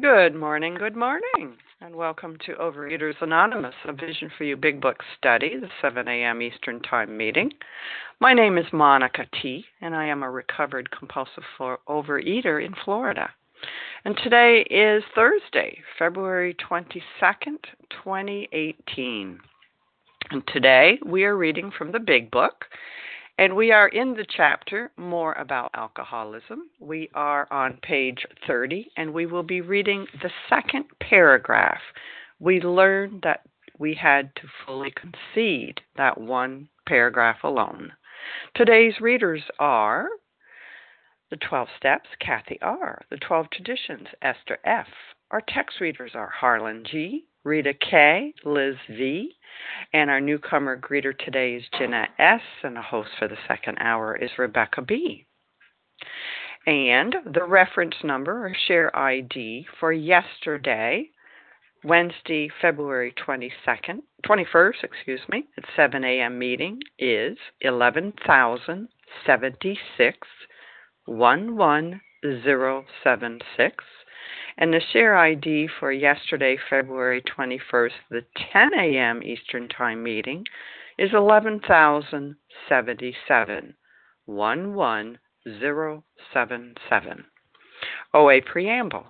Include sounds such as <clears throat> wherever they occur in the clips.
Good morning, good morning, and welcome to Overeaters Anonymous, a Vision for You Big Book study, the 7 a.m. Eastern Time meeting. My name is Monica T., and I am a recovered compulsive overeater in Florida. And today is Thursday, February 22nd, 2018. And today we are reading from the Big Book, and we are in the chapter More About Alcoholism. We are on page 30, and we will be reading the second paragraph. We learned that we had to fully concede that one paragraph alone. Today's readers are the 12 Steps, Kathy R., the 12 Traditions, Esther F. Our text readers are Harlan G., Rita K., Liz V., and our newcomer greeter today is Jenna S., and the host for the second hour is Rebecca B. And the reference number or share ID for yesterday, Wednesday, February 22nd, 21st, excuse me, at 7 a.m. meeting is 11,076 11076. And the share ID for yesterday, February 21st, the 10 a.m. Eastern Time meeting is 11,077. 11077. OA Preamble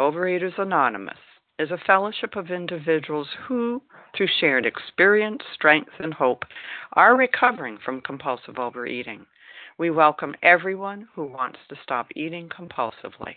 Overeaters Anonymous is a fellowship of individuals who, through shared experience, strength, and hope, are recovering from compulsive overeating. We welcome everyone who wants to stop eating compulsively.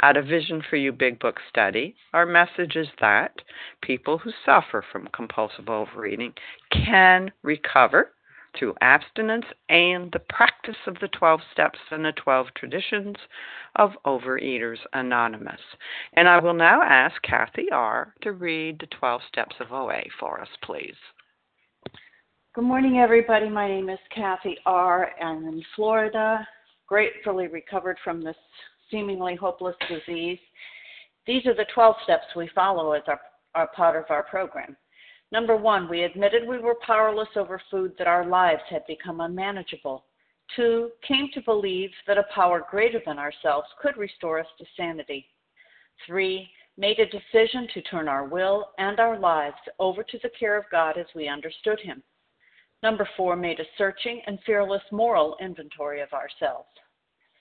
At a Vision for You Big Book study, our message is that people who suffer from compulsive overeating can recover through abstinence and the practice of the 12 steps and the 12 traditions of Overeaters Anonymous. And I will now ask Kathy R. to read the 12 steps of OA for us, please. Good morning, everybody. My name is Kathy R. I'm in Florida, gratefully recovered from this seemingly hopeless disease. These are the 12 steps we follow as our, our part of our program. Number one, we admitted we were powerless over food, that our lives had become unmanageable. Two, came to believe that a power greater than ourselves could restore us to sanity. Three, made a decision to turn our will and our lives over to the care of God as we understood Him. Number four, made a searching and fearless moral inventory of ourselves.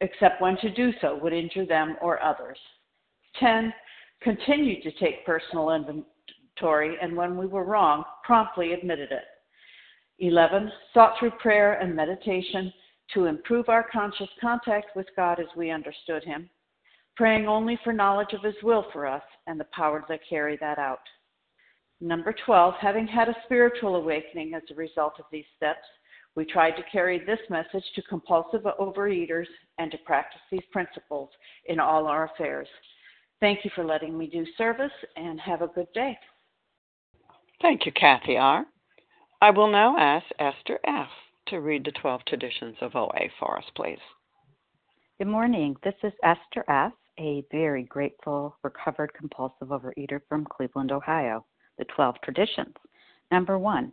except when to do so would injure them or others. 10. Continued to take personal inventory and when we were wrong, promptly admitted it. 11. Sought through prayer and meditation to improve our conscious contact with God as we understood Him, praying only for knowledge of His will for us and the power to carry that out. Number 12, having had a spiritual awakening as a result of these steps, we tried to carry this message to compulsive overeaters and to practice these principles in all our affairs. Thank you for letting me do service and have a good day. Thank you, Kathy R. I will now ask Esther F. to read the 12 traditions of OA for us, please. Good morning. This is Esther F., a very grateful, recovered compulsive overeater from Cleveland, Ohio. The 12 traditions. Number one,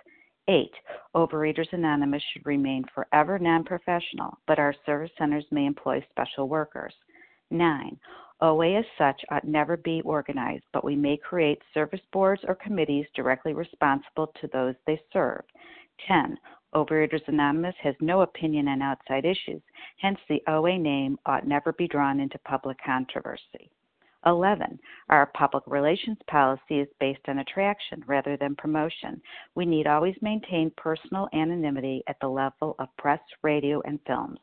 Eight, Overeaters Anonymous should remain forever non professional, but our service centers may employ special workers. Nine, OA as such ought never be organized, but we may create service boards or committees directly responsible to those they serve. 10. Overeaters Anonymous has no opinion on outside issues, hence, the OA name ought never be drawn into public controversy. 11. Our public relations policy is based on attraction rather than promotion. We need always maintain personal anonymity at the level of press, radio, and films.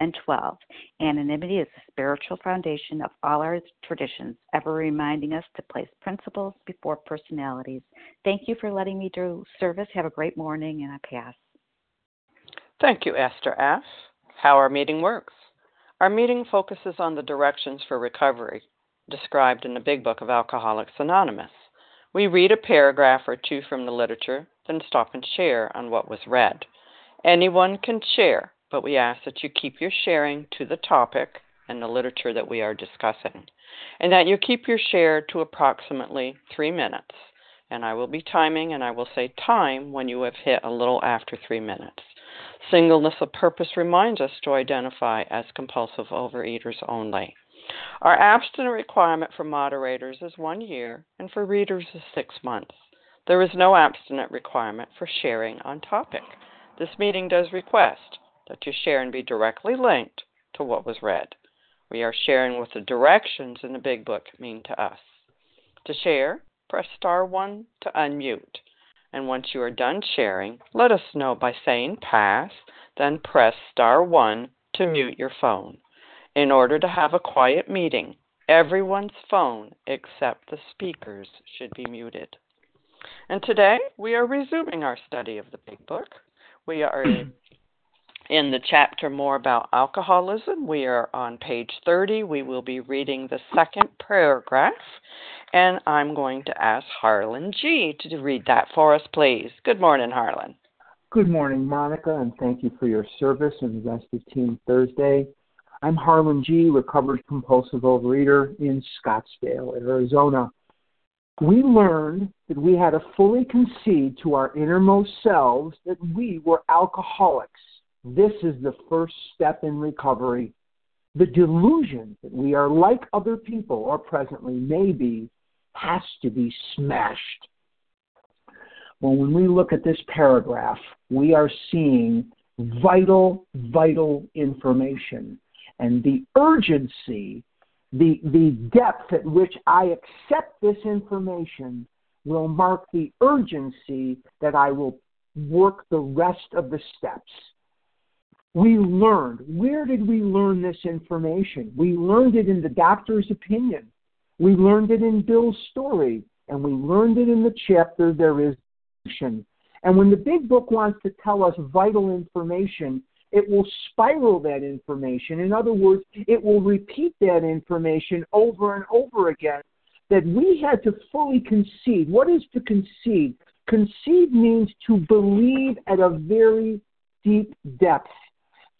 And 12. Anonymity is the spiritual foundation of all our traditions, ever reminding us to place principles before personalities. Thank you for letting me do service. Have a great morning, and I pass. Thank you, Esther F. How our meeting works. Our meeting focuses on the directions for recovery described in the Big Book of Alcoholics Anonymous. We read a paragraph or two from the literature, then stop and share on what was read. Anyone can share, but we ask that you keep your sharing to the topic and the literature that we are discussing, and that you keep your share to approximately three minutes. And I will be timing, and I will say time when you have hit a little after three minutes. Singleness of purpose reminds us to identify as compulsive overeaters only. Our abstinent requirement for moderators is one year, and for readers is six months. There is no abstinent requirement for sharing on topic. This meeting does request that you share and be directly linked to what was read. We are sharing what the directions in the Big Book mean to us. To share, press star 1 to unmute. And once you are done sharing, let us know by saying pass, then press star 1 to mute your phone. In order to have a quiet meeting, everyone's phone except the speaker's should be muted. And today we are resuming our study of the Big Book. We are in <clears throat> the chapter more about alcoholism. We are on page 30. We will be reading the second paragraph, and I'm going to ask Harlan G. to read that for us, please. Good morning, Harlan. Good morning, Monica, and thank you for your service and the rest of Team Thursday. I'm Harlan G., recovered compulsive overeater in Scottsdale, Arizona. We learned that we had to fully concede to our innermost selves that we were alcoholics. This is the first step in recovery. The delusion that we are like other people, or presently may be, has to be smashed. Well, when we look at this paragraph, we are seeing vital, vital information and the urgency, the, the depth at which I accept this information will mark the urgency that I will work the rest of the steps. We learned. Where did we learn this information? We learned it in the doctor's opinion. We learned it in Bill's story. And we learned it in the chapter There is Action. And when the big book wants to tell us vital information, it will spiral that information. In other words, it will repeat that information over and over again. That we had to fully concede. What is to concede? Concede means to believe at a very deep depth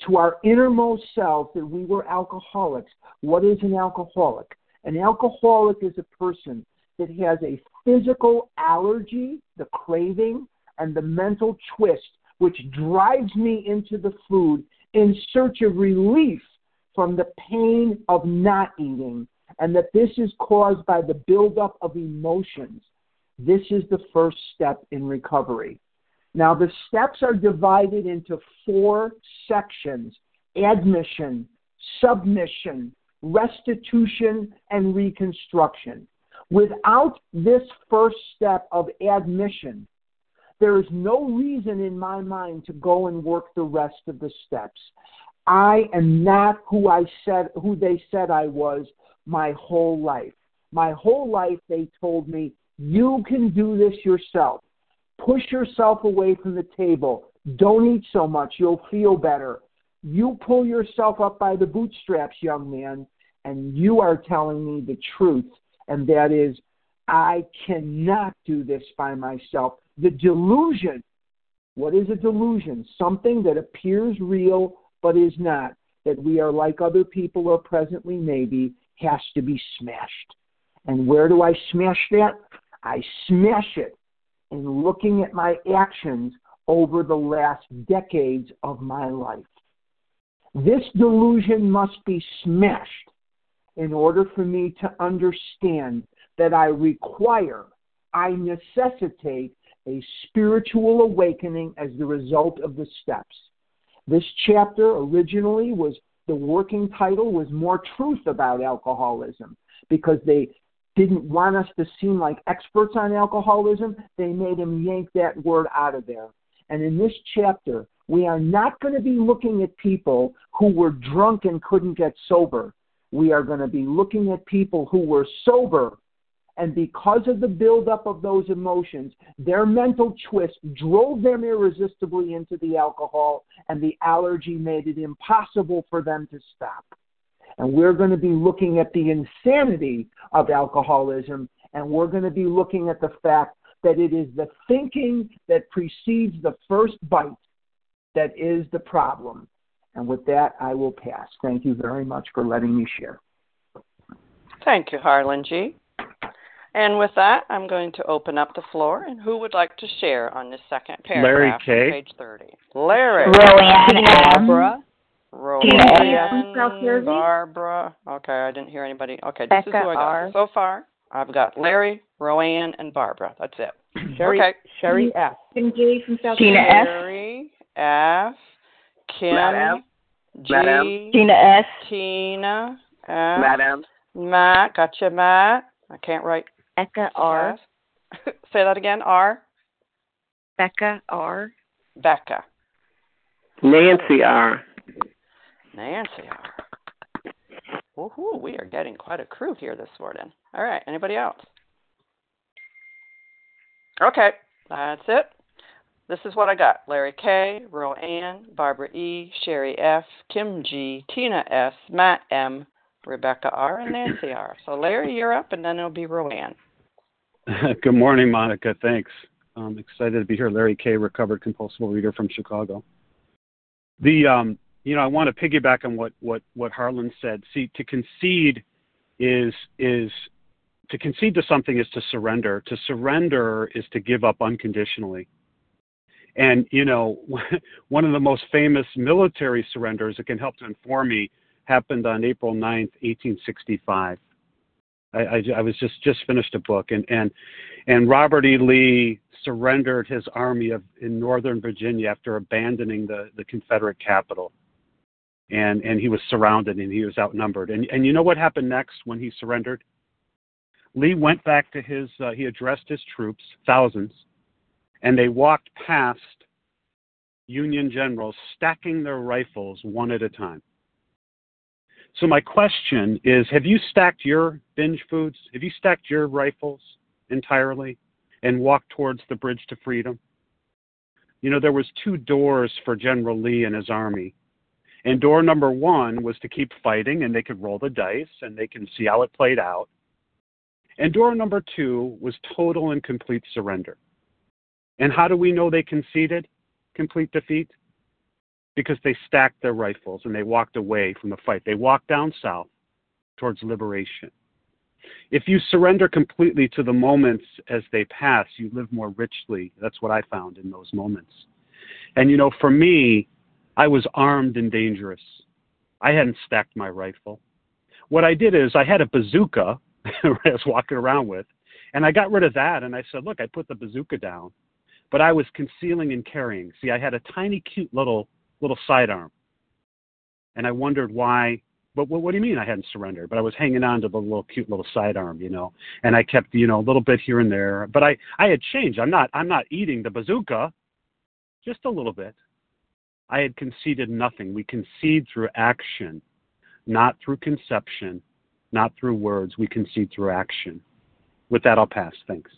to our innermost self that we were alcoholics. What is an alcoholic? An alcoholic is a person that has a physical allergy, the craving, and the mental twist which drives me into the food in search of relief from the pain of not eating, and that this is caused by the buildup of emotions. This is the first step in recovery. Now, the steps are divided into four sections admission, submission, restitution, and reconstruction. Without this first step of admission, there is no reason in my mind to go and work the rest of the steps. I am not who I said who they said I was my whole life. My whole life they told me you can do this yourself. Push yourself away from the table. Don't eat so much. You'll feel better. You pull yourself up by the bootstraps, young man, and you are telling me the truth, and that is, I cannot do this by myself. The delusion. What is a delusion? Something that appears real but is not. That we are like other people or presently maybe has to be smashed. And where do I smash that? I smash it in looking at my actions over the last decades of my life. This delusion must be smashed in order for me to understand that I require, I necessitate a spiritual awakening as the result of the steps. This chapter originally was the working title was More Truth About Alcoholism because they didn't want us to seem like experts on alcoholism. They made him yank that word out of there. And in this chapter, we are not going to be looking at people who were drunk and couldn't get sober. We are going to be looking at people who were sober and because of the buildup of those emotions, their mental twist drove them irresistibly into the alcohol, and the allergy made it impossible for them to stop. And we're going to be looking at the insanity of alcoholism, and we're going to be looking at the fact that it is the thinking that precedes the first bite that is the problem. And with that, I will pass. Thank you very much for letting me share. Thank you, Harlan G. And with that, I'm going to open up the floor. And who would like to share on this second paragraph Larry K. page 30? Larry. Roanne Barbara. Roanne, Barbara. Okay, I didn't hear anybody. Okay, this is who I got. R. So far, I've got Larry, Roanne, and Barbara. That's it. Sherry, okay. Sherry F. Kim G from South Gina F. Larry, F. Kim, Madam. G, Madam. Gina S. Tina, F. Madam. Matt. Gotcha, Matt. I can't write Becca R. fast. <laughs> Say that again. R. Becca R. Becca. Nancy R. Nancy R. Woohoo, we are getting quite a crew here this morning. All right, anybody else? Okay, that's it. This is what I got. Larry K, Roanne, Barbara E, Sherry F, Kim G, Tina S, Matt M, Rebecca R, and Nancy R. So Larry, you're up, and then it'll be Roanne. <laughs> Good morning, Monica. Thanks. I'm excited to be here. Larry K, recovered compulsive reader from Chicago. The um, you know, I want to piggyback on what what what Harlan said. See, to concede is is to concede to something is to surrender. To surrender is to give up unconditionally. And you know, <laughs> one of the most famous military surrenders that can help to inform me happened on April 9th, 1865. I, I, I was just just finished a book, and and and Robert E. Lee surrendered his army of in Northern Virginia after abandoning the the Confederate capital, and and he was surrounded and he was outnumbered. And and you know what happened next when he surrendered? Lee went back to his uh, he addressed his troops, thousands, and they walked past Union generals stacking their rifles one at a time. So my question is, have you stacked your binge foods? Have you stacked your rifles entirely and walked towards the bridge to freedom? You know, there was two doors for General Lee and his army. And door number one was to keep fighting and they could roll the dice and they can see how it played out. And door number two was total and complete surrender. And how do we know they conceded complete defeat? Because they stacked their rifles and they walked away from the fight. They walked down south towards liberation. If you surrender completely to the moments as they pass, you live more richly. That's what I found in those moments. And you know, for me, I was armed and dangerous. I hadn't stacked my rifle. What I did is I had a bazooka <laughs> I was walking around with, and I got rid of that and I said, look, I put the bazooka down, but I was concealing and carrying. See, I had a tiny, cute little little sidearm. And I wondered why but what, what do you mean I hadn't surrendered? But I was hanging on to the little cute little sidearm, you know, and I kept, you know, a little bit here and there. But I, I had changed. I'm not, I'm not eating the bazooka, just a little bit. I had conceded nothing. We concede through action, not through conception, not through words. We concede through action. With that, I'll pass. Thanks.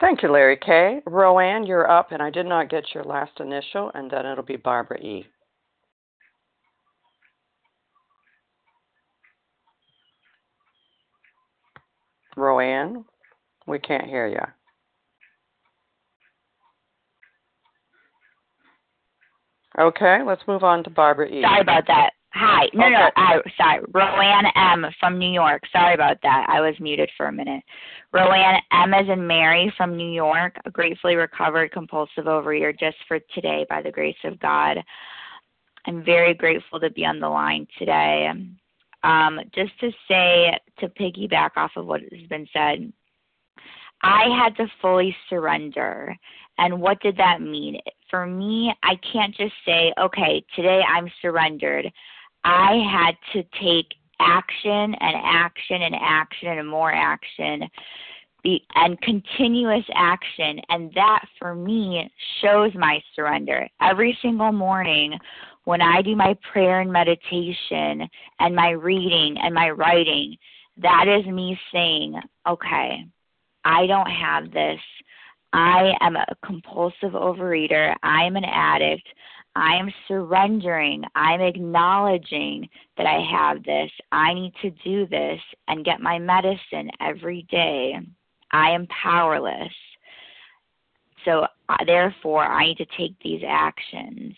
Thank you, Larry K. Roanne, you're up, and I did not get your last initial, and then it'll be Barbara E. Roanne, we can't hear you. Okay, let's move on to Barbara E. Sorry about that. Hi. No, no, Okay. I, sorry. Roanne M. from New York. Sorry about that. I was muted for a minute. Roanne M. as in Mary from New York, a gratefully recovered compulsive overeater just for today by the grace of God. I'm very grateful to be on the line today. Um, just to say, to piggyback off of what has been said, I had to fully surrender. And what did that mean? For me, I can't just say, okay, today I'm surrendered. I had to take action and action and action and more action and continuous action. And that for me shows my surrender. Every single morning when I do my prayer and meditation and my reading and my writing, that is me saying, okay, I don't have this. I am a compulsive overeater. I am an addict. I am surrendering. I'm acknowledging that I have this. I need to do this and get my medicine every day. I am powerless. So, uh, therefore, I need to take these actions.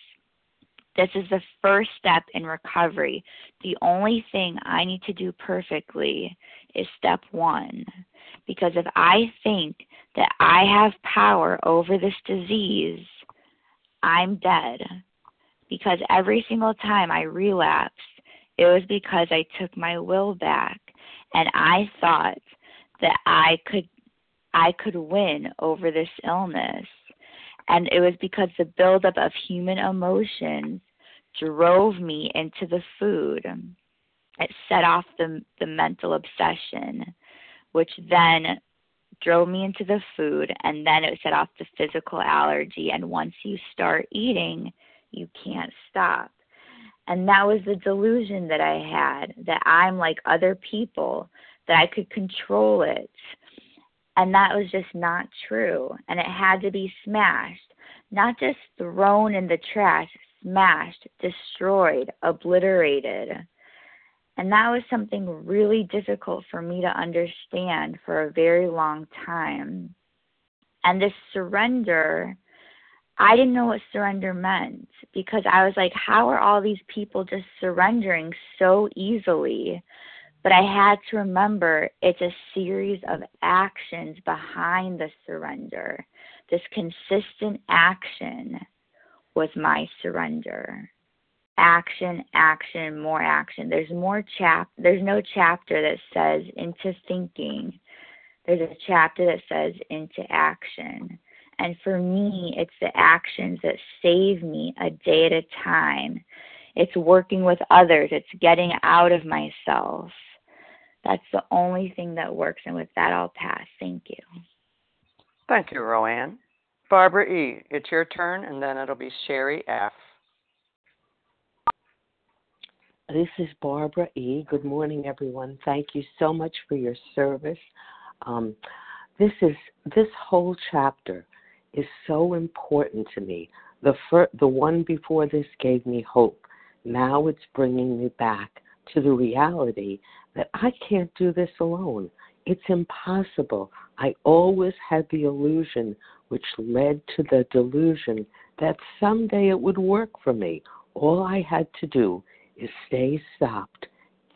This is the first step in recovery. The only thing I need to do perfectly is step one. Because if I think that I have power over this disease, I'm dead. Because every single time I relapsed, it was because I took my will back and I thought that I could I could win over this illness. And it was because the buildup of human emotions drove me into the food. It set off the the mental obsession, which then drove me into the food and then it set off the physical allergy and once you start eating you can't stop. And that was the delusion that i had that i'm like other people that i could control it. And that was just not true. And it had to be smashed not just thrown in the trash smashed destroyed obliterated. And that was something really difficult for me to understand for a very long time. And this surrender, I didn't know what surrender meant because I was like, how are all these people just surrendering so easily? But I had to remember it's a series of actions behind the surrender. This consistent action was my surrender action, action, more action. There's more chap there's no chapter that says into thinking. There's a chapter that says into action. And for me, it's the actions that save me a day at a time. It's working with others. It's getting out of myself. That's the only thing that works. And with that, I'll pass. Thank you. Thank you, Roanne. Barbara E., it's your turn, and then it'll be Sherry F. This is Barbara E. Good morning, everyone. Thank you so much for your service. Um, this is this whole chapter is so important to me. The fir- the one before this gave me hope. Now it's bringing me back to the reality that I can't do this alone. It's impossible. I always had the illusion, which led to the delusion that someday it would work for me. All I had to do is stay stopped,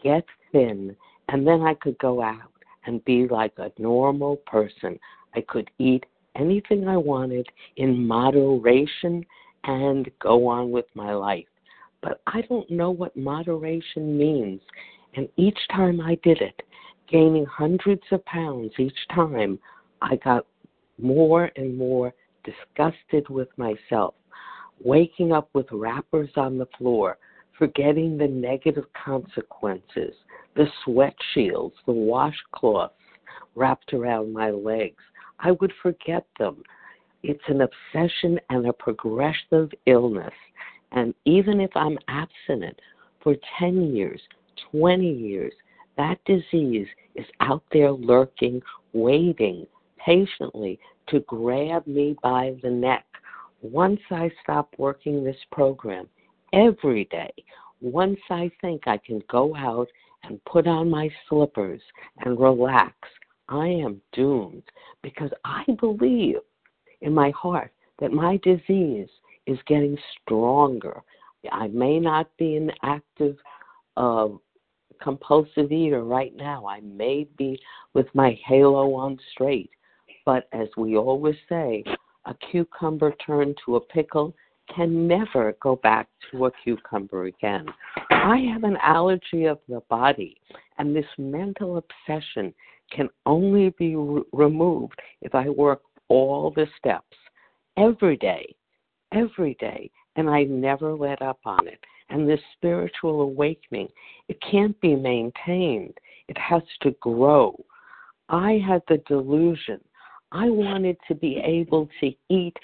get thin, and then I could go out and be like a normal person. I could eat anything I wanted in moderation and go on with my life. But I don't know what moderation means. And each time I did it, gaining hundreds of pounds each time, I got more and more disgusted with myself. Waking up with wrappers on the floor, forgetting the negative consequences, the sweat shields, the washcloths wrapped around my legs. I would forget them. It's an obsession and a progressive illness. And even if I'm abstinent for 10 years, 20 years, that disease is out there lurking, waiting patiently to grab me by the neck. Once I stop working this program every day, once I think I can go out and put on my slippers and relax, I am doomed because I believe in my heart that my disease is getting stronger. I may not be an active uh, compulsive eater right now. I may be with my halo on straight. But as we always say, a cucumber turned to a pickle can never go back to a cucumber again. I have an allergy of the body, and this mental obsession can only be re- removed if I work all the steps every day, every day, and I never let up on it. And this spiritual awakening, it can't be maintained, it has to grow. I had the delusion. I wanted to be able to eat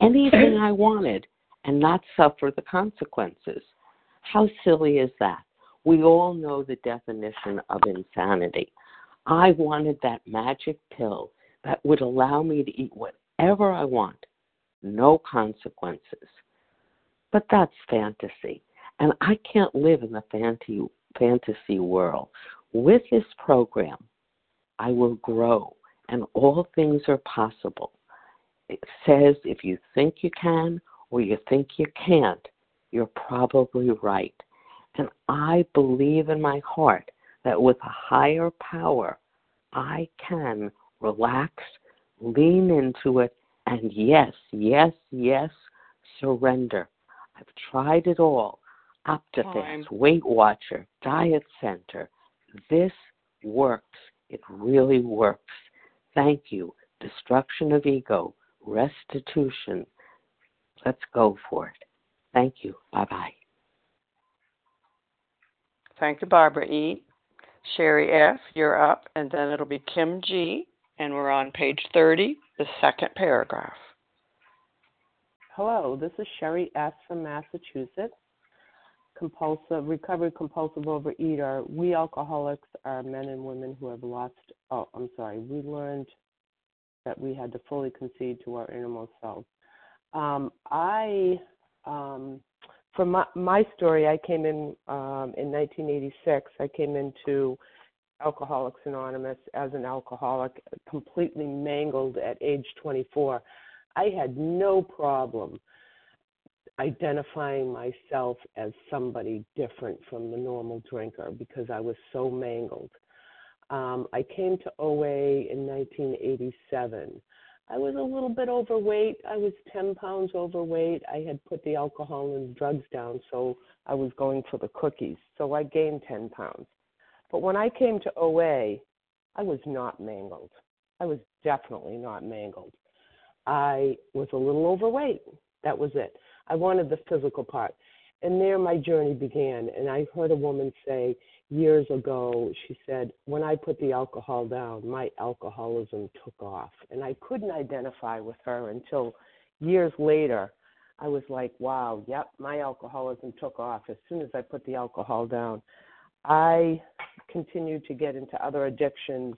anything I wanted and not suffer the consequences. How silly is that? We all know the definition of insanity. I wanted that magic pill that would allow me to eat whatever I want, no consequences. But that's fantasy. And I can't live in the fantasy, world. With this program, I will grow, and all things are possible. It says if you think you can or you think you can't, you're probably right. And I believe in my heart that with a higher power, I can relax, lean into it, and yes, yes, yes, surrender. I've tried it all. Optifast, Weight Watcher, Diet Center. This works. It really works. Thank you. Destruction of ego, restitution. Let's go for it. Thank you. Bye bye. Thank you, Barbara E. Sherry F., you're up, and then it'll be Kim G., and we're on page 30, the second paragraph. Hello, this is Sherry S. from Massachusetts compulsive, recovered compulsive overeater. We alcoholics are men and women who have lost. Oh, I'm sorry. We learned that we had to fully concede to our innermost selves. Um, I, um, from my, my story, I came in um, in 1986. I came into Alcoholics Anonymous as an alcoholic, completely mangled at age 24. I had no problem identifying myself as somebody different from the normal drinker because I was so mangled. Um, I came to OA in 1987. I was a little bit overweight. I was 10 pounds overweight. I had put the alcohol and drugs down, so I was going for the cookies. So I gained 10 pounds. But when I came to OA, I was not mangled. I was definitely not mangled. I was a little overweight. That was it. I wanted the physical part. And there my journey began. And I heard a woman say years ago, she said, when I put the alcohol down, my alcoholism took off. And I couldn't identify with her until years later. I was like, wow, yep, my alcoholism took off as soon as I put the alcohol down. I continued to get into other addictions,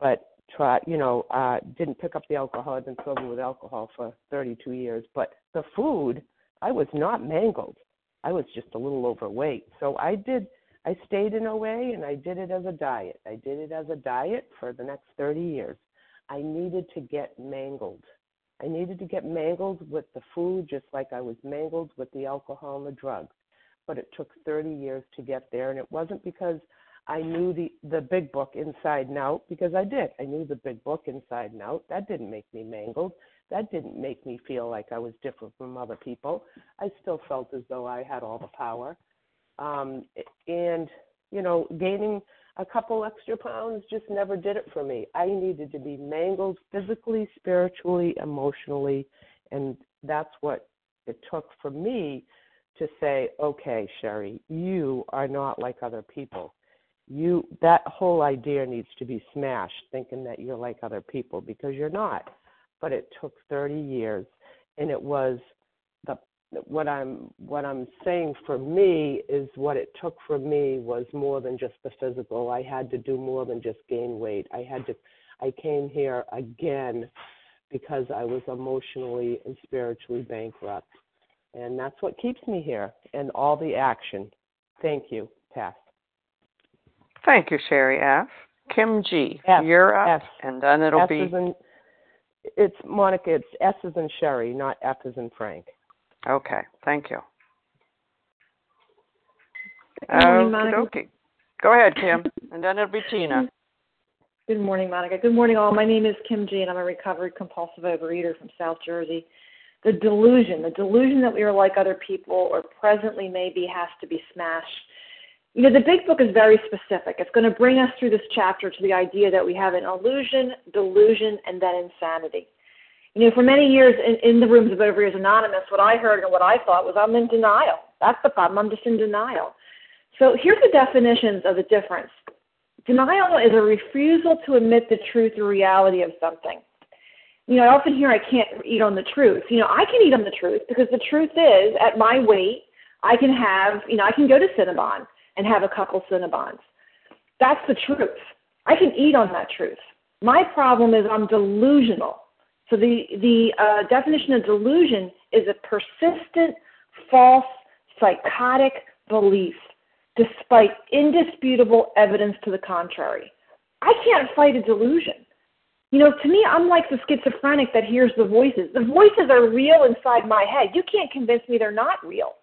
but try you know uh didn't pick up the alcohol i've been sober with alcohol for 32 years but the food I was not mangled. I was just a little overweight. So I did I stayed in OA and I did it as a diet. I did it as a diet for the next 30 years. I needed to get mangled. I needed to get mangled with the food just like I was mangled with the alcohol and the drugs. But it took 30 years to get there and it wasn't because I knew the the big book inside and out because I did. I knew the big book inside and out. That didn't make me mangled that didn't make me feel like I was different from other people. I still felt as though I had all the power. Um, and, you know, gaining a couple extra pounds just never did it for me. I needed to be mangled physically, spiritually, emotionally, and that's what it took for me to say, okay, Sherry, you are not like other people. You that whole idea needs to be smashed, thinking that you're like other people because you're not. But it took 30 years, and it was what I'm what I'm saying for me is what it took for me was more than just the physical. I had to do more than just gain weight. I had to I came here again because I was emotionally and spiritually bankrupt. And that's what keeps me here and all the action. Thank you. Pass. Thank you, Sherry F. Kim G. F, You're up, F. and then it'll S be. in, it's Monica. It's S is in Sherry, not F is in Frank. Okay, thank you. Good morning, Monica. Go ahead, Kim, and then it'll be Tina. Good morning, Monica. Good morning, all. My name is Kim G, and I'm a recovered compulsive overeater from South Jersey. The delusion, the delusion that we are like other people or presently maybe has to be smashed. You know, the big book is very specific. It's going to bring us through this chapter to the idea that we have an illusion, delusion, and then insanity. You know, for many years in, in the rooms of Overeaters Anonymous, what I heard and what I thought was I'm in denial. That's the problem. I'm just in denial. So here's the definitions of the difference. Denial is a refusal to admit the truth or reality of something. You know, I often hear I can't eat on the truth. You know, I can eat on the truth because the truth is, at my weight, I can have, you know, I can go to Cinnabon and have a couple Cinnabons. That's the truth. I can eat on that truth. My problem is I'm delusional. So the the uh, definition of delusion is a persistent, false, psychotic belief, despite indisputable evidence to the contrary. I can't fight a delusion. You know, to me, I'm like the schizophrenic that hears the voices. The voices are real inside my head. You can't convince me they're not real.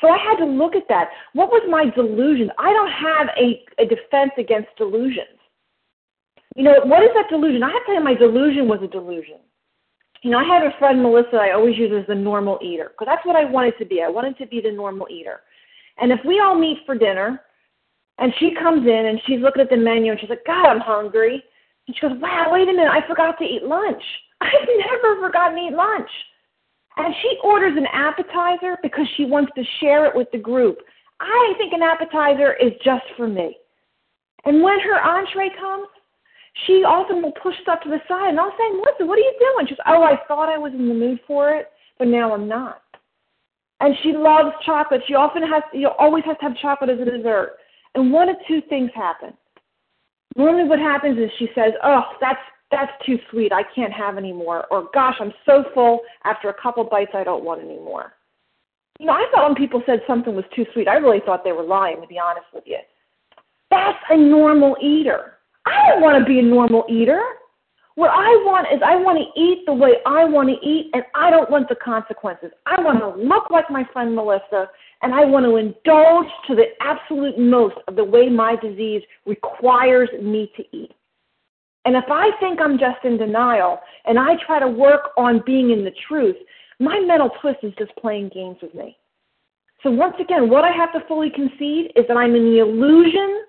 So I had to look at that. What was my delusion? I don't have a, a defense against delusions. You know, what is that delusion? I have to tell you, my delusion was a delusion. You know, I have a friend, Melissa, I always use as the normal eater, because that's what I wanted to be. I wanted to be the normal eater. And if we all meet for dinner, and she comes in and she's looking at the menu and she's like, God, I'm hungry. And she goes, Wow, wait a minute, I forgot to eat lunch. <laughs> I've never forgotten to eat lunch. And she orders an appetizer because she wants to share it with the group. I think an appetizer is just for me. And when her entree comes, she often will push stuff to the side, and I'll say, Melissa, what are you doing? She's, oh, I thought I was in the mood for it, but now I'm not. And she loves chocolate. She often has, you always has to have chocolate as a dessert. And one of two things happen. Normally, what happens is she says, "Oh, that's that's too sweet. I can't have any more." Or, "Gosh, I'm so full. After a couple bites, I don't want any more." You know, I thought when people said something was too sweet, I really thought they were lying. To be honest with you, that's a normal eater. I don't want to be a normal eater. What I want is I want to eat the way I want to eat, and I don't want the consequences. I want to look like my friend Melissa, and I want to indulge to the absolute most of the way my disease requires me to eat. And if I think I'm just in denial and I try to work on being in the truth, my mental twist is just playing games with me. So, once again, what I have to fully concede is that I'm in the illusion,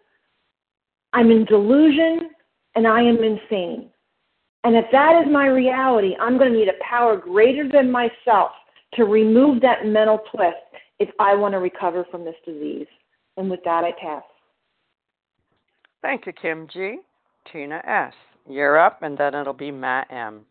I'm in delusion, and I am insane. And if that is my reality, I'm going to need a power greater than myself to remove that mental twist if I want to recover from this disease. And with that, I pass. Thank you, Kim G. Tina S. You're up, and then it'll be Matt M.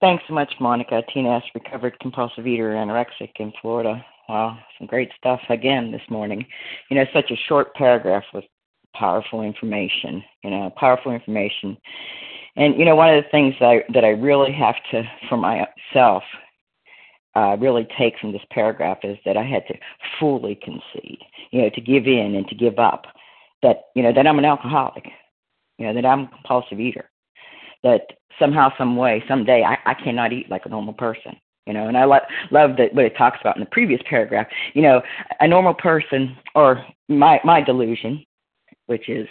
Thanks so much, Monica. Tina S. Recovered compulsive eater, anorexic in Florida. Wow, some great stuff again this morning. You know, such a short paragraph with powerful information. You know, powerful information. And you know, one of the things that I that I really have to, for myself, uh, really take from this paragraph is that I had to fully concede. You know, to give in and to give up. That you know that I'm an alcoholic. You know that I'm a compulsive eater. That somehow, some way, someday, I, I cannot eat like a normal person you know and i lo- love that what it talks about in the previous paragraph. You know a normal person or my my delusion which is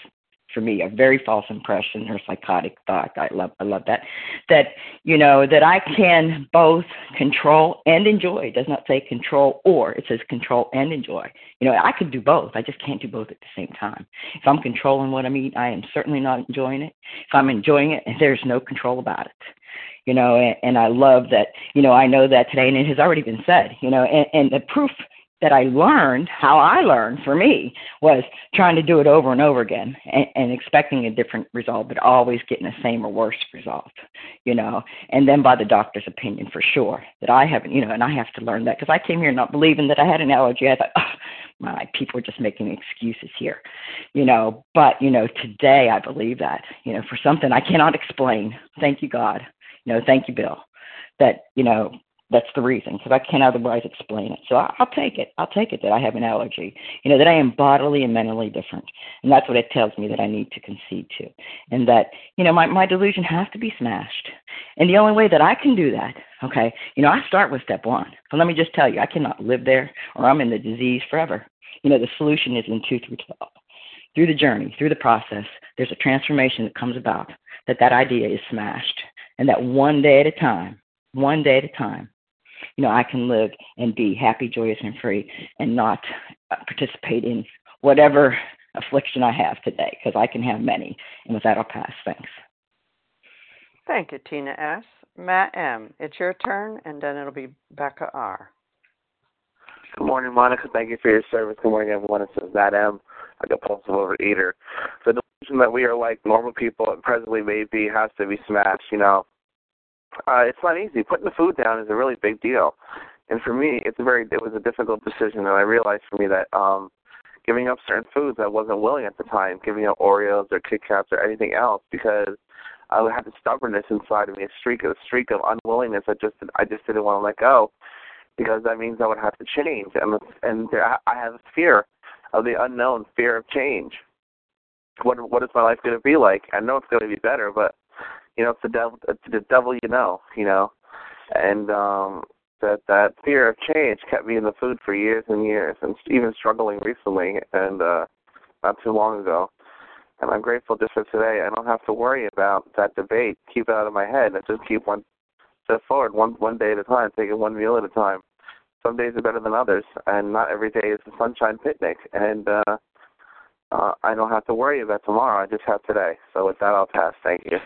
for me a very false impression or psychotic thought i love i love that that you know that i can both control and enjoy. It does not say control or it says control and enjoy. You know i could do both. I just can't do both at the same time. If i'm controlling what i'm eating i am certainly not enjoying it. If i'm enjoying it there's no control about it you know, and, and I love that, you know, I know that today and it has already been said, you know, and, and the proof that I learned, how I learned for me, was trying to do it over and over again and, and expecting a different result, but always getting the same or worse result, you know. And then by the doctor's opinion, for sure, that I haven't, you know, and I have to learn that because I came here not believing that I had an allergy. I thought, oh, my people are just making excuses here, you know. But you know, today I believe that, you know, for something I cannot explain. Thank you, God. Know, thank you, Bill. That you know that's the reason, because I can't otherwise explain it. So I, I'll take it. I'll take it that I have an allergy. You know, that I am bodily and mentally different. And that's what it tells me that I need to concede to. And that, you know, my, my delusion has to be smashed. And the only way that I can do that, okay, you know, I start with step one. So let me just tell you, I cannot live there or I'm in the disease forever. You know, the solution is in 2 through 12. Through the journey, through the process, there's a transformation that comes about, that that idea is smashed. And that one day at a time, one day at a time, you know, I can live and be happy, joyous, and free and not uh, participate in whatever affliction I have today because I can have many. And with that, I'll pass. Thanks. Thank you, Tina S. Matt M., it's your turn, and then it'll be Becca R. Good morning, Monica. Thank you for your service. Good morning, everyone. It says Matt M., a compulsive overeater. The delusion that we are like normal people and presently may be has to be smashed, you know uh, it's not easy. Putting the food down is a really big deal, and for me, it's a very it was a difficult decision. And I realized for me that um, giving up certain foods I wasn't willing at the time, giving up Oreos or Kit Kats or anything else because I had the stubbornness inside of me, a streak a streak of unwillingness. I just I just didn't want to let go because that means I would have to change, and and there, I have a fear of the unknown, fear of change. What what is my life going to be like? I know it's going to be better, but you know, it's the devil. It's the devil you know. You know, and um, that that fear of change kept me in the food for years and years, and even struggling recently, and uh, not too long ago. And I'm grateful just for today. I don't have to worry about that debate. Keep it out of my head. I just keep one step forward, one one day at a time, taking one meal at a time. Some days are better than others, and not every day is a sunshine picnic. And uh, uh, I don't have to worry about tomorrow. I just have today. So with that, I'll pass. Thank you.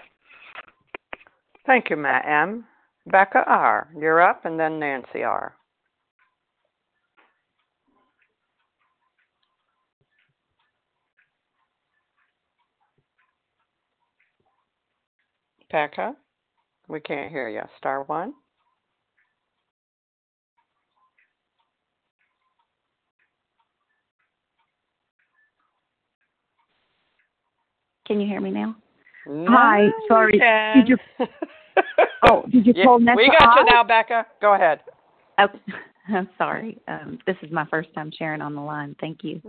Thank you, Matt M. Becca R., you're up, and then Nancy R. Becca, we can't hear you. Star one. Can you hear me now? No, Hi, sorry. Did you? <laughs> Oh, did you Yeah, pull Nessa we got you now, Becca. Go ahead. Oh, <laughs> I'm sorry. Um, this is my first time sharing on the line. Thank you.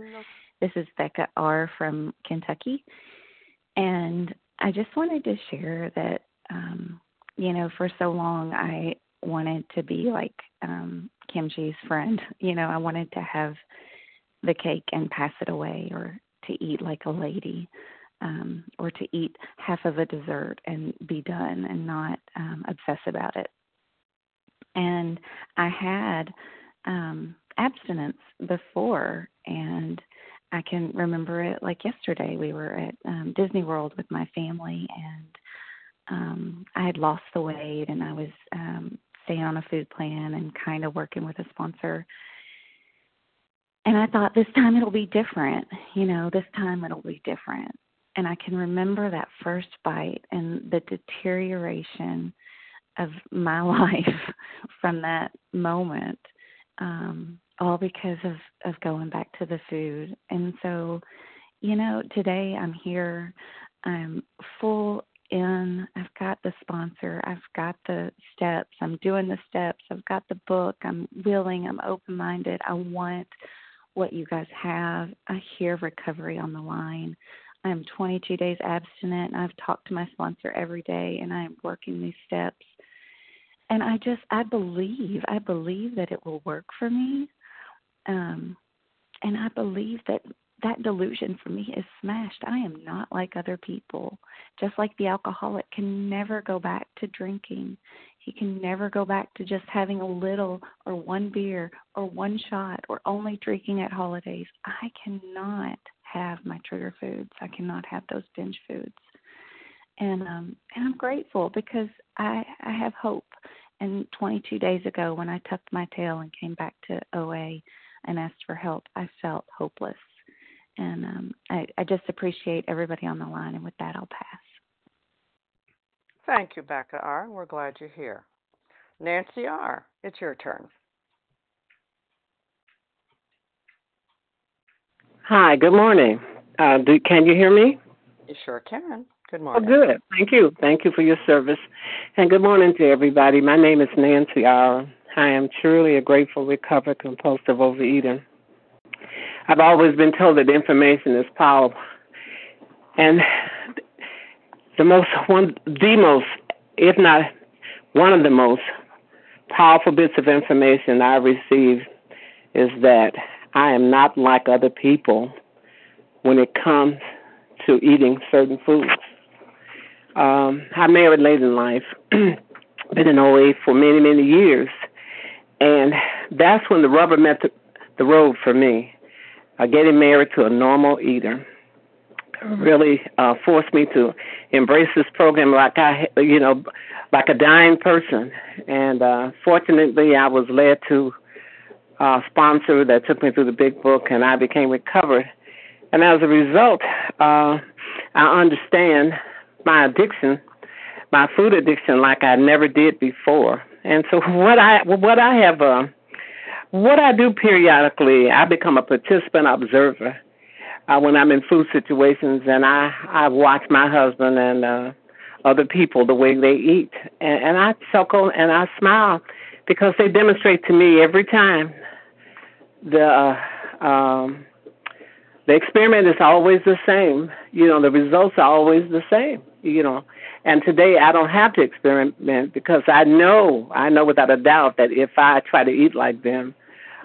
This is Becca R. from Kentucky. And I just wanted to share that, um, you know, for so long I wanted to be like um, Kim G's friend. <laughs> You know, I wanted to have the cake and pass it away or to eat like a lady um, or to eat half of a dessert and be done and not um, obsess about it. And I had um, abstinence before, and I can remember it like yesterday. We were at um, Disney World with my family, and um, I had lost the weight, and I was um, staying on a food plan and kind of working with a sponsor. And I thought this time it'll be different. You know, this time it'll be different and I can remember that first bite and the deterioration of my <laughs> life from that moment, um, all because of of going back to the food. And so, you know, today I'm here, I'm full in. I've got the sponsor, I've got the steps, I'm doing the steps, I've got the book, I'm willing, I'm open minded. I want what you guys have. I hear recovery on the line. I'm 22 days abstinent. I've talked to my sponsor every day, and I am working these steps. And I just, I believe, I believe that it will work for me. Um, and I believe that that delusion for me is smashed. I am not like other people. Just like the alcoholic can never go back to drinking. He can never go back to just having a little or one beer or one shot or only drinking at holidays. I cannot have my trigger foods. I cannot have those binge foods. And um and I'm grateful because I I have hope. And 22 days ago, when I tucked my tail and came back to OA and asked for help, I felt hopeless. And um, I, I just appreciate everybody on the line. And with that, I'll pass. Thank you, Becca R. We're glad you're here. Nancy R., it's your turn. Hi, good morning. Uh, do, can you hear me? You sure can. Good morning. Oh, morning. good. Thank you. Thank you for your service. And good morning to everybody. My name is Nancy R. I am truly a grateful, recovered, compulsive overeater. I've always been told that information is power. And the most, one, the most, if not one of the most powerful bits of information I received is that I am not like other people when it comes to eating certain foods. Um, I married late in life, <clears throat> been in OA for many, many years, and that's when the rubber met the, the road for me. Uh, getting married to a normal eater really uh, forced me to embrace this program like I, you know, like a dying person. And uh, fortunately, I was led to a sponsor that took me through the big book, and I became recovered. And as a result, uh, I understand my addiction, my food addiction, like I never did before. And so, <laughs> what I what I have, uh, what I do periodically, I become a participant observer uh, when I'm in food situations, and I I watch my husband and uh, other people the way they eat, and, and I chuckle and I smile because they demonstrate to me every time the uh, um, the experiment is always the same. You know, the results are always the same. You know, and today I don't have to experiment because I know I know without a doubt that if I try to eat like them,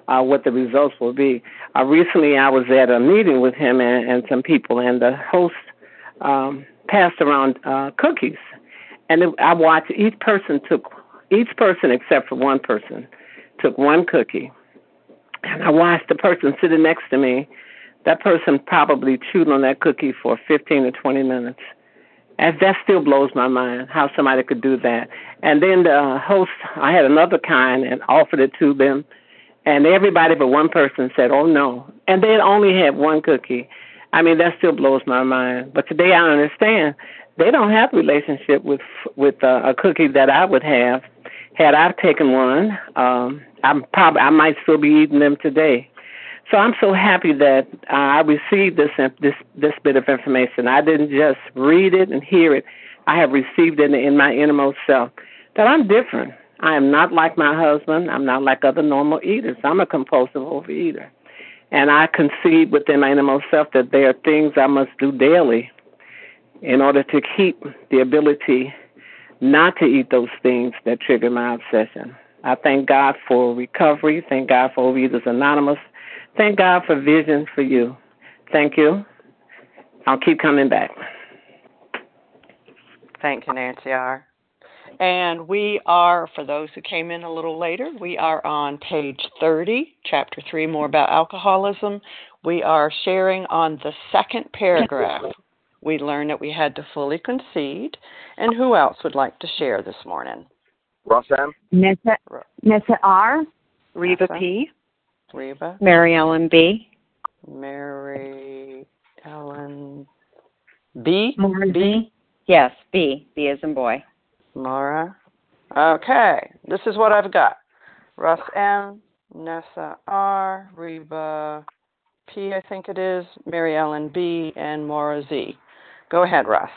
uh, what the results will be. Uh, recently, I was at a meeting with him and, and some people, and the host um, passed around uh, cookies, and I watched each person took each person except for one person took one cookie, and I watched the person sitting next to me. That person probably chewed on that cookie for 15 to 20 minutes. And that still blows my mind how somebody could do that. And then the host, I had another kind and offered it to them and everybody but one person said, "Oh no," and they only had one cookie. I mean, that still blows my mind. But today I understand they don't have a relationship with with uh, a cookie that I would have had I taken one. Um, I'm probably I might still be eating them today. So I'm so happy that uh, I received this this this bit of information. I didn't just read it and hear it. I have received it in my innermost self that I'm different. I am not like my husband. I'm not like other normal eaters. I'm a compulsive overeater. And I concede within my innermost self that there are things I must do daily in order to keep the ability not to eat those things that trigger my obsession. I thank God for recovery. Thank God for Overeaters Anonymous. Thank God for vision for you. Thank you. I'll keep coming back. Thank you, Nancy R. And we are, for those who came in a little later, we are on page 30, chapter 3, more about alcoholism. We are sharing on the second paragraph. We learned that we had to fully concede. And who else would like to share this morning? Ross M. Nessa, Nessa R. Reba P. Reba. Mary Ellen B. Mary Ellen B. Maura B. Yes, B. B as in boy. Mara. Okay, this is what I've got. Russ M, Nessa R, Reba P, I think it is, Mary Ellen B, and Maura Z. Go ahead, Russ.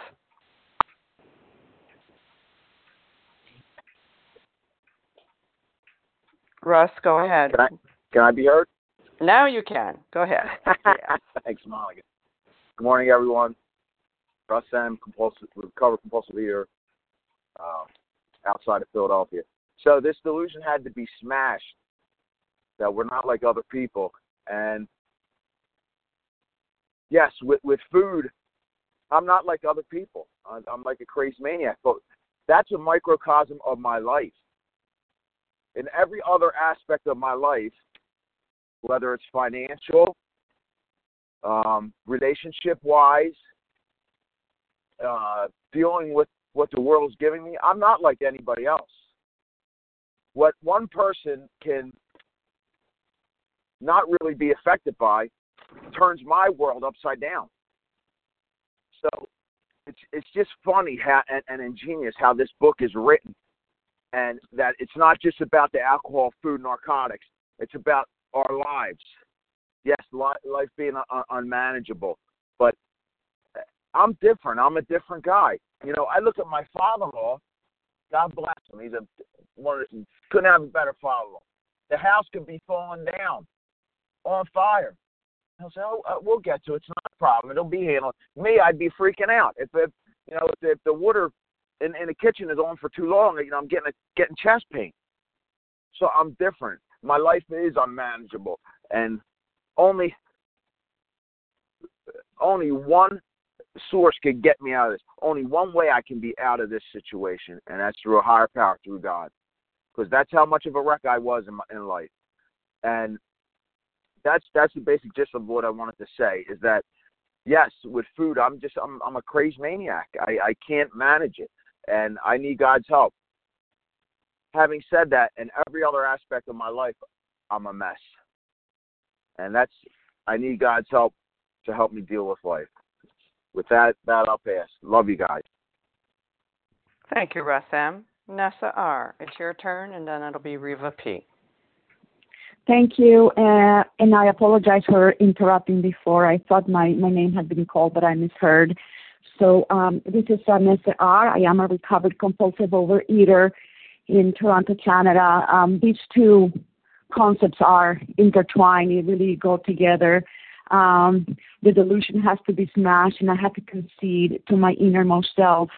Russ, go ahead. Can I, can I be heard? Now you can. Go ahead. <laughs> Thanks, Monica. Good morning, everyone. Russ M, compulsive, recovered compulsive eater, um, outside of Philadelphia. So this delusion had to be smashed that we're not like other people. And yes, with with food, I'm not like other people. I'm, I'm like a crazy maniac. But that's a microcosm of my life. In every other aspect of my life, whether it's financial, um, relationship wise, uh, dealing with what the world is giving me, I'm not like anybody else. What one person can not really be affected by turns my world upside down. So it's it's just funny how and, and ingenious how this book is written, and that it's not just about the alcohol, food, narcotics. It's about our lives. Yes, life being un- unmanageable, but I'm different. I'm a different guy. You know, I look at my father-in-law. God bless him. He's a one. Of, the, Couldn't have a better father-in-law. The house could be falling down, on fire. He'll say, "Oh, uh, we'll get to it. It's not a problem. It'll be handled." Me, I'd be freaking out if, if you know, if, if the water in, in the kitchen is on for too long. You know, I'm getting a, getting chest pain. So I'm different. My life is unmanageable, and only only one source could get me out of this. Only one way I can be out of this situation, and that's through a higher power, through God, because that's how much of a wreck I was in my, in life. And that's that's the basic gist of what I wanted to say is that yes, with food, I'm just I'm I'm a crazy maniac. I I can't manage it, and I need God's help. Having said that, in every other aspect of my life, I'm a mess, and that's I need God's help to help me deal with life. With that, that I'll pass. Love you guys. Thank you, Russ M. Nessa R. It's your turn, and then it'll be Reva P. Thank you, uh, and I apologize for interrupting before. I thought my, my name had been called, but I misheard. So um, this is Nessa R. I am a recovered compulsive overeater in Toronto, Canada. Um, these two concepts are intertwined; they really go together. Um, the delusion has to be smashed, and I have to concede to my innermost self.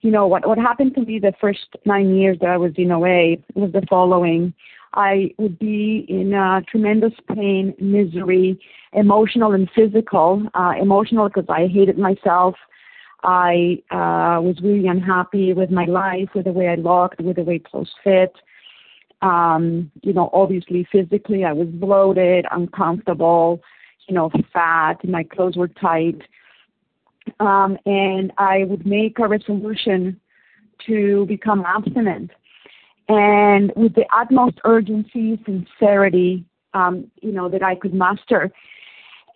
You know what? What happened to me the first nine years that I was in OA was the following. I would be in uh, tremendous pain, misery, emotional and physical. Uh, emotional because I hated myself. I uh, was really unhappy with my life, with the way I looked, with the way clothes fit. Um, you know, obviously physically, I was bloated, uncomfortable, fat. My clothes were tight. Um, and I would make a resolution to become abstinent and with the utmost urgency, sincerity, um, you know, that I could muster.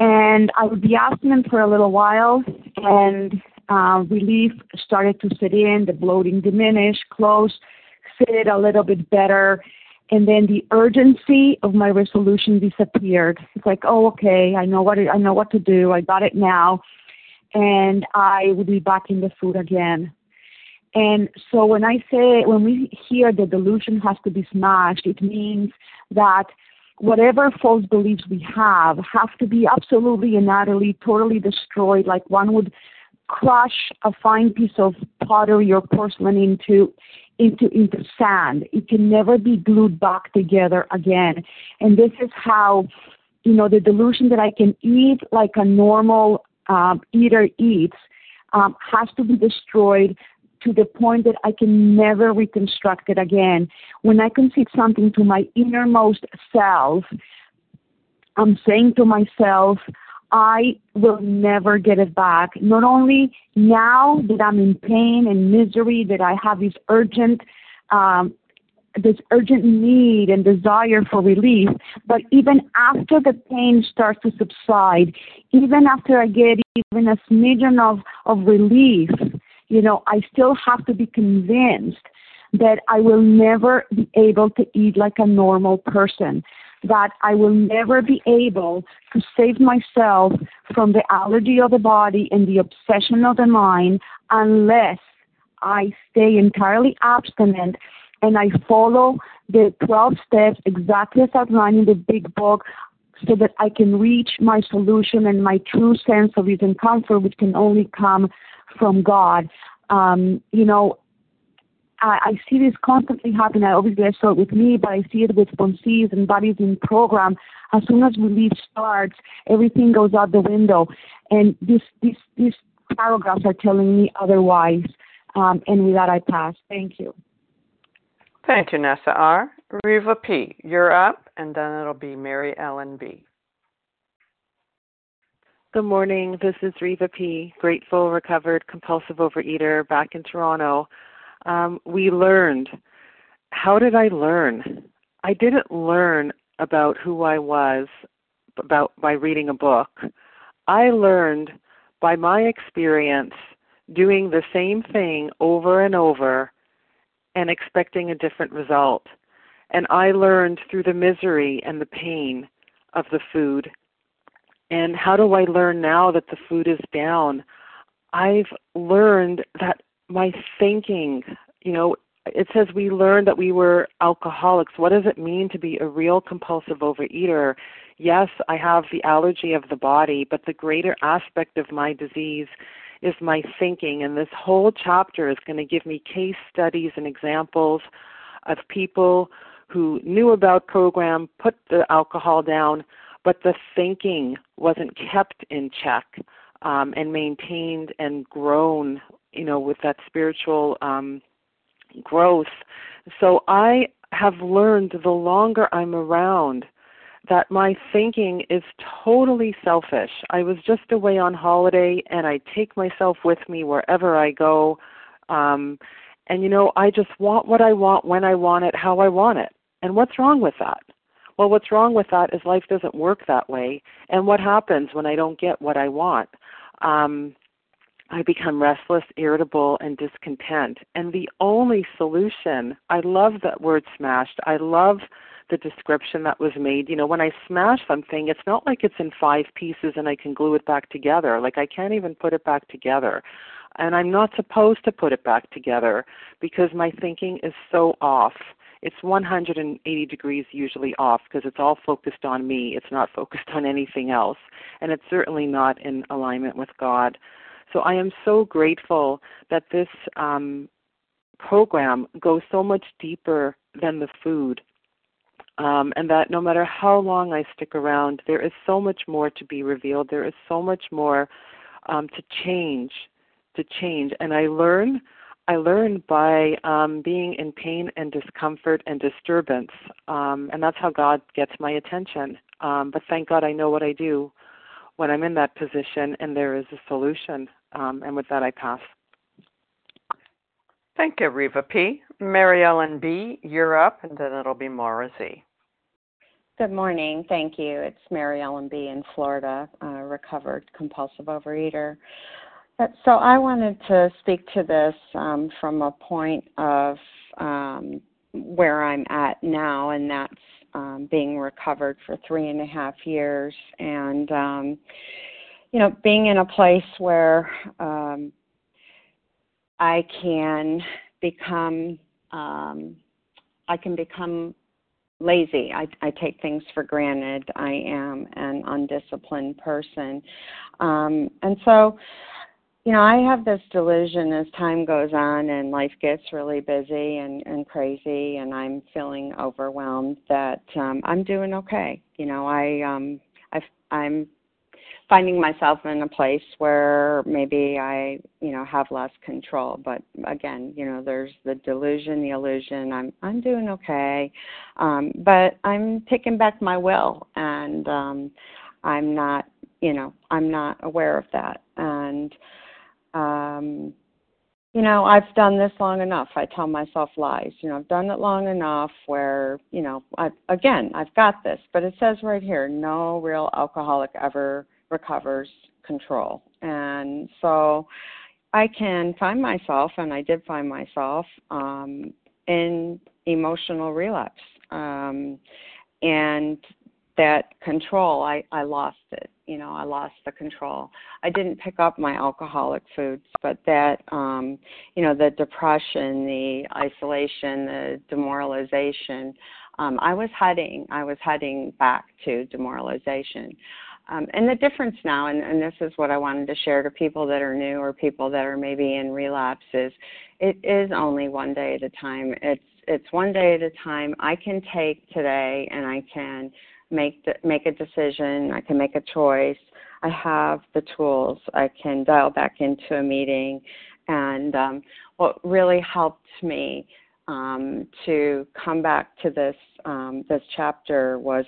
And I would be abstinent for a little while, and uh, relief started to set in, the bloating diminished, clothes fit a little bit better, and then the urgency of my resolution disappeared. It's like, oh, okay, I know what I know what to do. I got it now, and I would be back in the food again. And so when I say, when we hear the delusion has to be smashed, it means that whatever false beliefs we have have to be absolutely and utterly, totally destroyed, like one would crush a fine piece of pottery or porcelain into into into sand. It can never be glued back together again. And this is how, you know, the delusion that I can eat like a normal um, eater eats um, has to be destroyed to the point that I can never reconstruct it again. When I concede something to my innermost self, I'm saying to myself, I will never get it back. Not only now that I'm in pain and misery, that I have this urgent, um, this urgent need and desire for relief, but even after the pain starts to subside, even after I get even a smidgen of, of relief, you know, I still have to be convinced that I will never be able to eat like a normal person, that I will never be able to save myself from the allergy of the body and the obsession of the mind unless I stay entirely abstinent and I follow the 12 steps exactly as outlined in the big book so that I can reach my solution and my true sense of ease and comfort, which can only come from God. Um, you know, I, I see this constantly happening. I obviously I saw it with me, but I see it with sponsees and bodies in program. As soon as relief starts, everything goes out the window, and this these these paragraphs are telling me otherwise. Um, and with that, I pass. Thank you. Thank you, Nessa R. Reva P. You're up, and then it'll be Mary Ellen B. Good morning. This is Reva P., grateful, recovered, compulsive overeater back in Toronto. Um, we learned. How did I learn? I didn't learn about who I was about by reading a book. I learned by my experience doing the same thing over and over and expecting a different result. And I learned through the misery and the pain of the food. And how do I learn now that the food is down? I've learned that my thinking, you know, it says we learned that we were alcoholics. What does it mean to be a real compulsive overeater? Yes, I have the allergy of the body, but the greater aspect of my disease is my thinking. And this whole chapter is going to give me case studies and examples of people who knew about program, put the alcohol down, but the thinking wasn't kept in check um, and maintained and grown, you know, with that spiritual um, growth. So I have learned the longer I'm around that my thinking is totally selfish. I was just away on holiday and I take myself with me wherever I go. Um, and you know, I just want what I want when I want it, how I want it. And what's wrong with that? Well, what's wrong with that is life doesn't work that way. And what happens when I don't get what I want? Um, I become restless, irritable, and discontent. And the only solution, I love that word smashed. I love the description that was made. You know, when I smash something, it's not like it's in five pieces and I can glue it back together. Like I can't even put it back together. And I'm not supposed to put it back together because my thinking is so off. It's 180 degrees usually off because it's all focused on me. It's not focused on anything else. And it's certainly not in alignment with God. So I am so grateful that this um, program goes so much deeper than the food. Um, and that no matter how long I stick around, there is so much more to be revealed. There is so much more um, to change, to change. And I learn, I learn by um, being in pain and discomfort and disturbance, um, and that's how God gets my attention. Um, but thank God I know what I do when I'm in that position, and there is a solution. Um, and with that, I pass. Thank you, Reva P. Mary Ellen B., you're up, and then it'll be Maura Z. Good morning. Thank you. It's Mary Ellen B. in Florida, uh, recovered compulsive overeater. So I wanted to speak to this um, from a point of um, where I'm at now, and that's um, being recovered for three and a half years, and um, you know, being in a place where um, I can become, um, I can become lazy. I, I take things for granted. I am an undisciplined person, um, and so you know, I have this delusion as time goes on and life gets really busy and, and crazy and I'm feeling overwhelmed that um I'm doing okay. You know, I um I I'm finding myself in a place where maybe I, you know, have less control. But again, you know, there's the delusion, the illusion. I'm I'm doing okay, um, but I'm taking back my will, and um, I'm not, you know, I'm not aware of that. And um, you know, I've done this long enough. I tell myself lies. You know, I've done it long enough where, you know, I again, I've got this, but it says right here, no real alcoholic ever recovers control. And so I can find myself, and I did find myself, um, in emotional relapse. Um, and that control, I, I lost it. You know, I lost the control. I didn't pick up my alcoholic foods, but that, um, you know, the depression, the isolation, the demoralization, um, I was heading, I was heading back to demoralization. Um, and the difference now, and, and this is what I wanted to share to people that are new or people that are maybe in relapse, is it is only one day at a time. It's it's one day at a time. I can take today and I can make the, make a decision. I can make a choice. I have the tools. I can dial back into a meeting. And um, what really helped me um, to come back to this um, this chapter was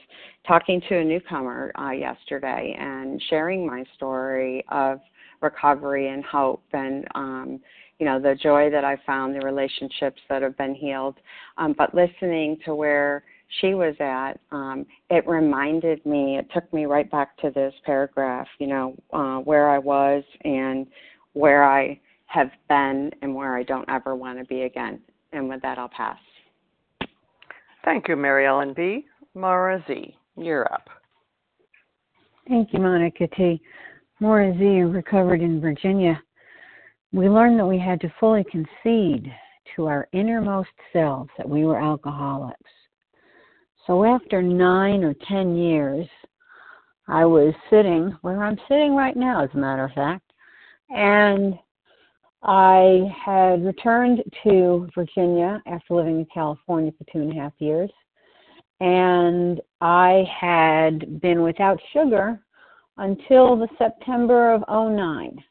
talking to a newcomer uh, yesterday and sharing my story of recovery and hope and um, you know the joy that I found, the relationships that have been healed. Um, but listening to where she was at, um, it reminded me. It took me right back to this paragraph. You know uh, where I was and where I have been and where I don't ever want to be again. And with that, I'll pass. Thank you, Mary Ellen B. Mara Z. You're up. Thank you, Monica T. Maura Z. recovered in Virginia. We learned that we had to fully concede to our innermost selves that we were alcoholics. So after nine or ten years, I was sitting where I'm sitting right now, as a matter of fact, and I had returned to Virginia after living in California for two and a half years, and I had been without sugar until the September of 09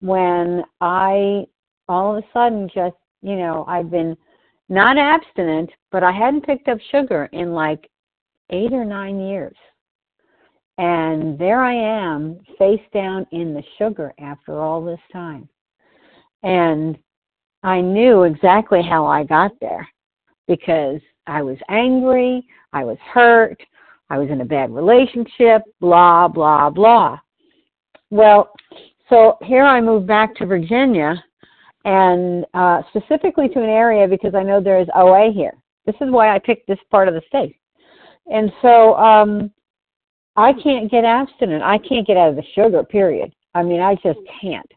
when I all of a sudden just, you know, I'd been not abstinent, but I hadn't picked up sugar in like eight or nine years. And there I am, face down in the sugar after all this time. And I knew exactly how I got there because I was angry, I was hurt, I was in a bad relationship, blah, blah, blah. Well, so here I moved back to Virginia and uh, specifically to an area because I know there is OA here. This is why I picked this part of the state. And so um, I can't get abstinent. I can't get out of the sugar, period. I mean, I just can't.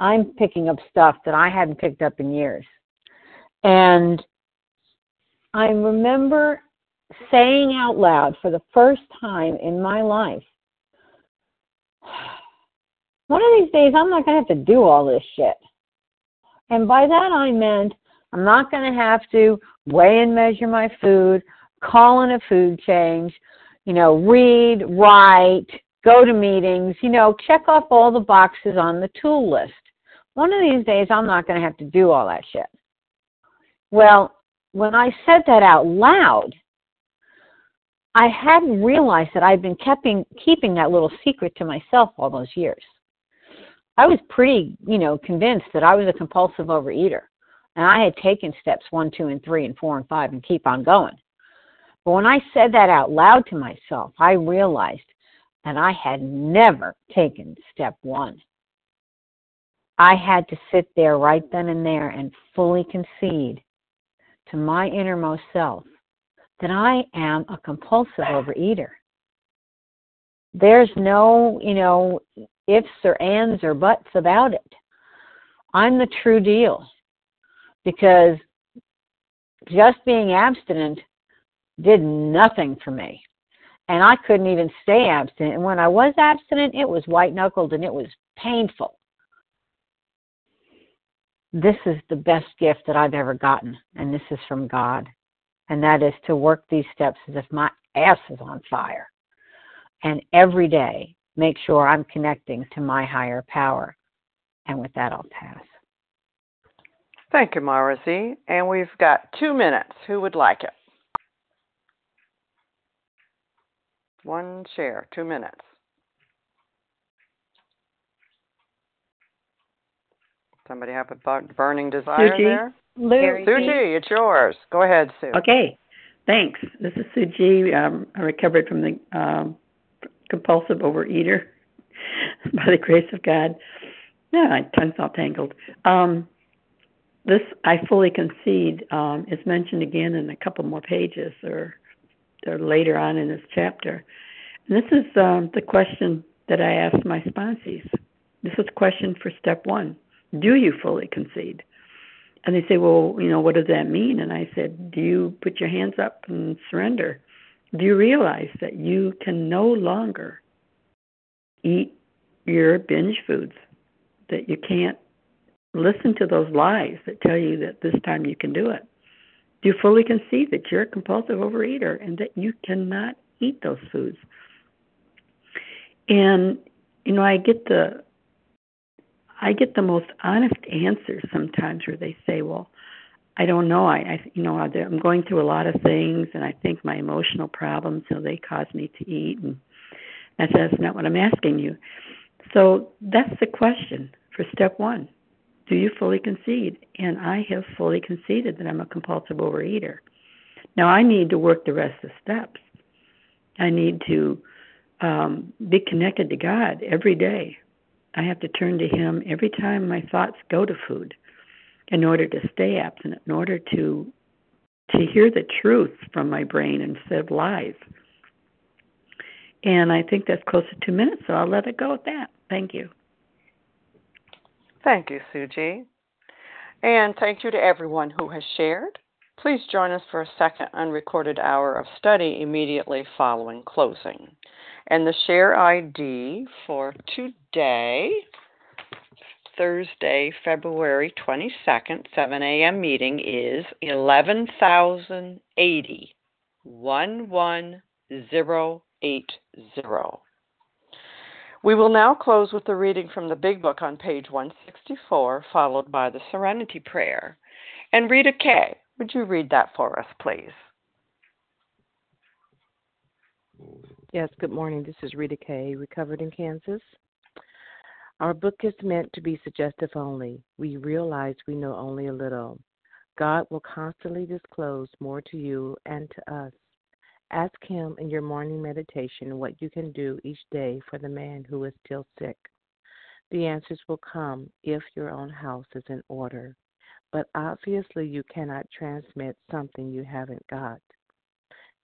I'm picking up stuff that I hadn't picked up in years. And I remember saying out loud for the first time in my life, <sighs> one of these days I'm not going to have to do all this shit. And by that I meant I'm not going to have to weigh and measure my food, call in a food change, you know, read, write, go to meetings, you know, check off all the boxes on the tool list. One of these days, I'm not going to have to do all that shit. Well, when I said that out loud, I hadn't realized that I'd been keeping keeping that little secret to myself all those years. I was pretty, you know, convinced that I was a compulsive overeater, and I had taken steps one, two, and three, and four, and five, and keep on going. But when I said that out loud to myself, I realized that I had never taken step one. I had to sit there right then and there and fully concede to my innermost self that I am a compulsive overeater. There's no, you know, ifs or ands or buts about it. I'm the true deal because just being abstinent did nothing for me. And I couldn't even stay abstinent. And when I was abstinent, it was white knuckled and it was painful this is the best gift that I've ever gotten, and this is from God. And that is to work these steps as if my ass is on fire. And every day, make sure I'm connecting to my higher power. And with that, I'll pass. Thank you, Mara Z. And we've got two minutes. Who would like it? One share, two minutes. Somebody have a burning desire Suji? there? Lou. Suji, it's yours. Go ahead, Sue. Okay, thanks. This is Suji. Um, I recovered from the um, compulsive overeater <laughs> by the grace of God. Yeah, my tongue's all tangled. Um, this I fully concede um, is mentioned again in a couple more pages or, or later on in this chapter. And this is um, the question that I asked my sponsees. This is a question for step one do you fully concede? And they say, well, you know, what does that mean? And I said, do you put your hands up and surrender? Do you realize that you can no longer eat your binge foods? That you can't listen to those lies that tell you that this time you can do it? Do you fully concede that you're a compulsive overeater and that you cannot eat those foods? And, you know, I get the I get the most honest answers sometimes where they say, Well, I don't know. I, I you know I'm going through a lot of things, and I think my emotional problems, so they cause me to eat, and I that's that's not what I'm asking you. So that's the question for step one. Do you fully concede? And I have fully conceded that I'm a compulsive overeater. Now I need to work the rest of the steps. I need to um, be connected to God every day. I have to turn to Him every time my thoughts go to food in order to stay abstinent, in order to to hear the truth from my brain instead of lies. And I think that's close to two minutes, so I'll let it go at that. Thank you. Thank you, Suji. And thank you to everyone who has shared. Please join us for a second unrecorded hour of study immediately following closing. And the share ID for today Thursday, February 22nd, 7 a.m. meeting is 11,080. 11080. We will now close with the reading from the Big Book on page 164, followed by the Serenity Prayer. And Rita Kay, would you read that for us, please? Yes, good morning. This is Rita Kay, recovered in Kansas. Our book is meant to be suggestive only. We realize we know only a little. God will constantly disclose more to you and to us. Ask Him in your morning meditation what you can do each day for the man who is still sick. The answers will come if your own house is in order. But obviously, you cannot transmit something you haven't got.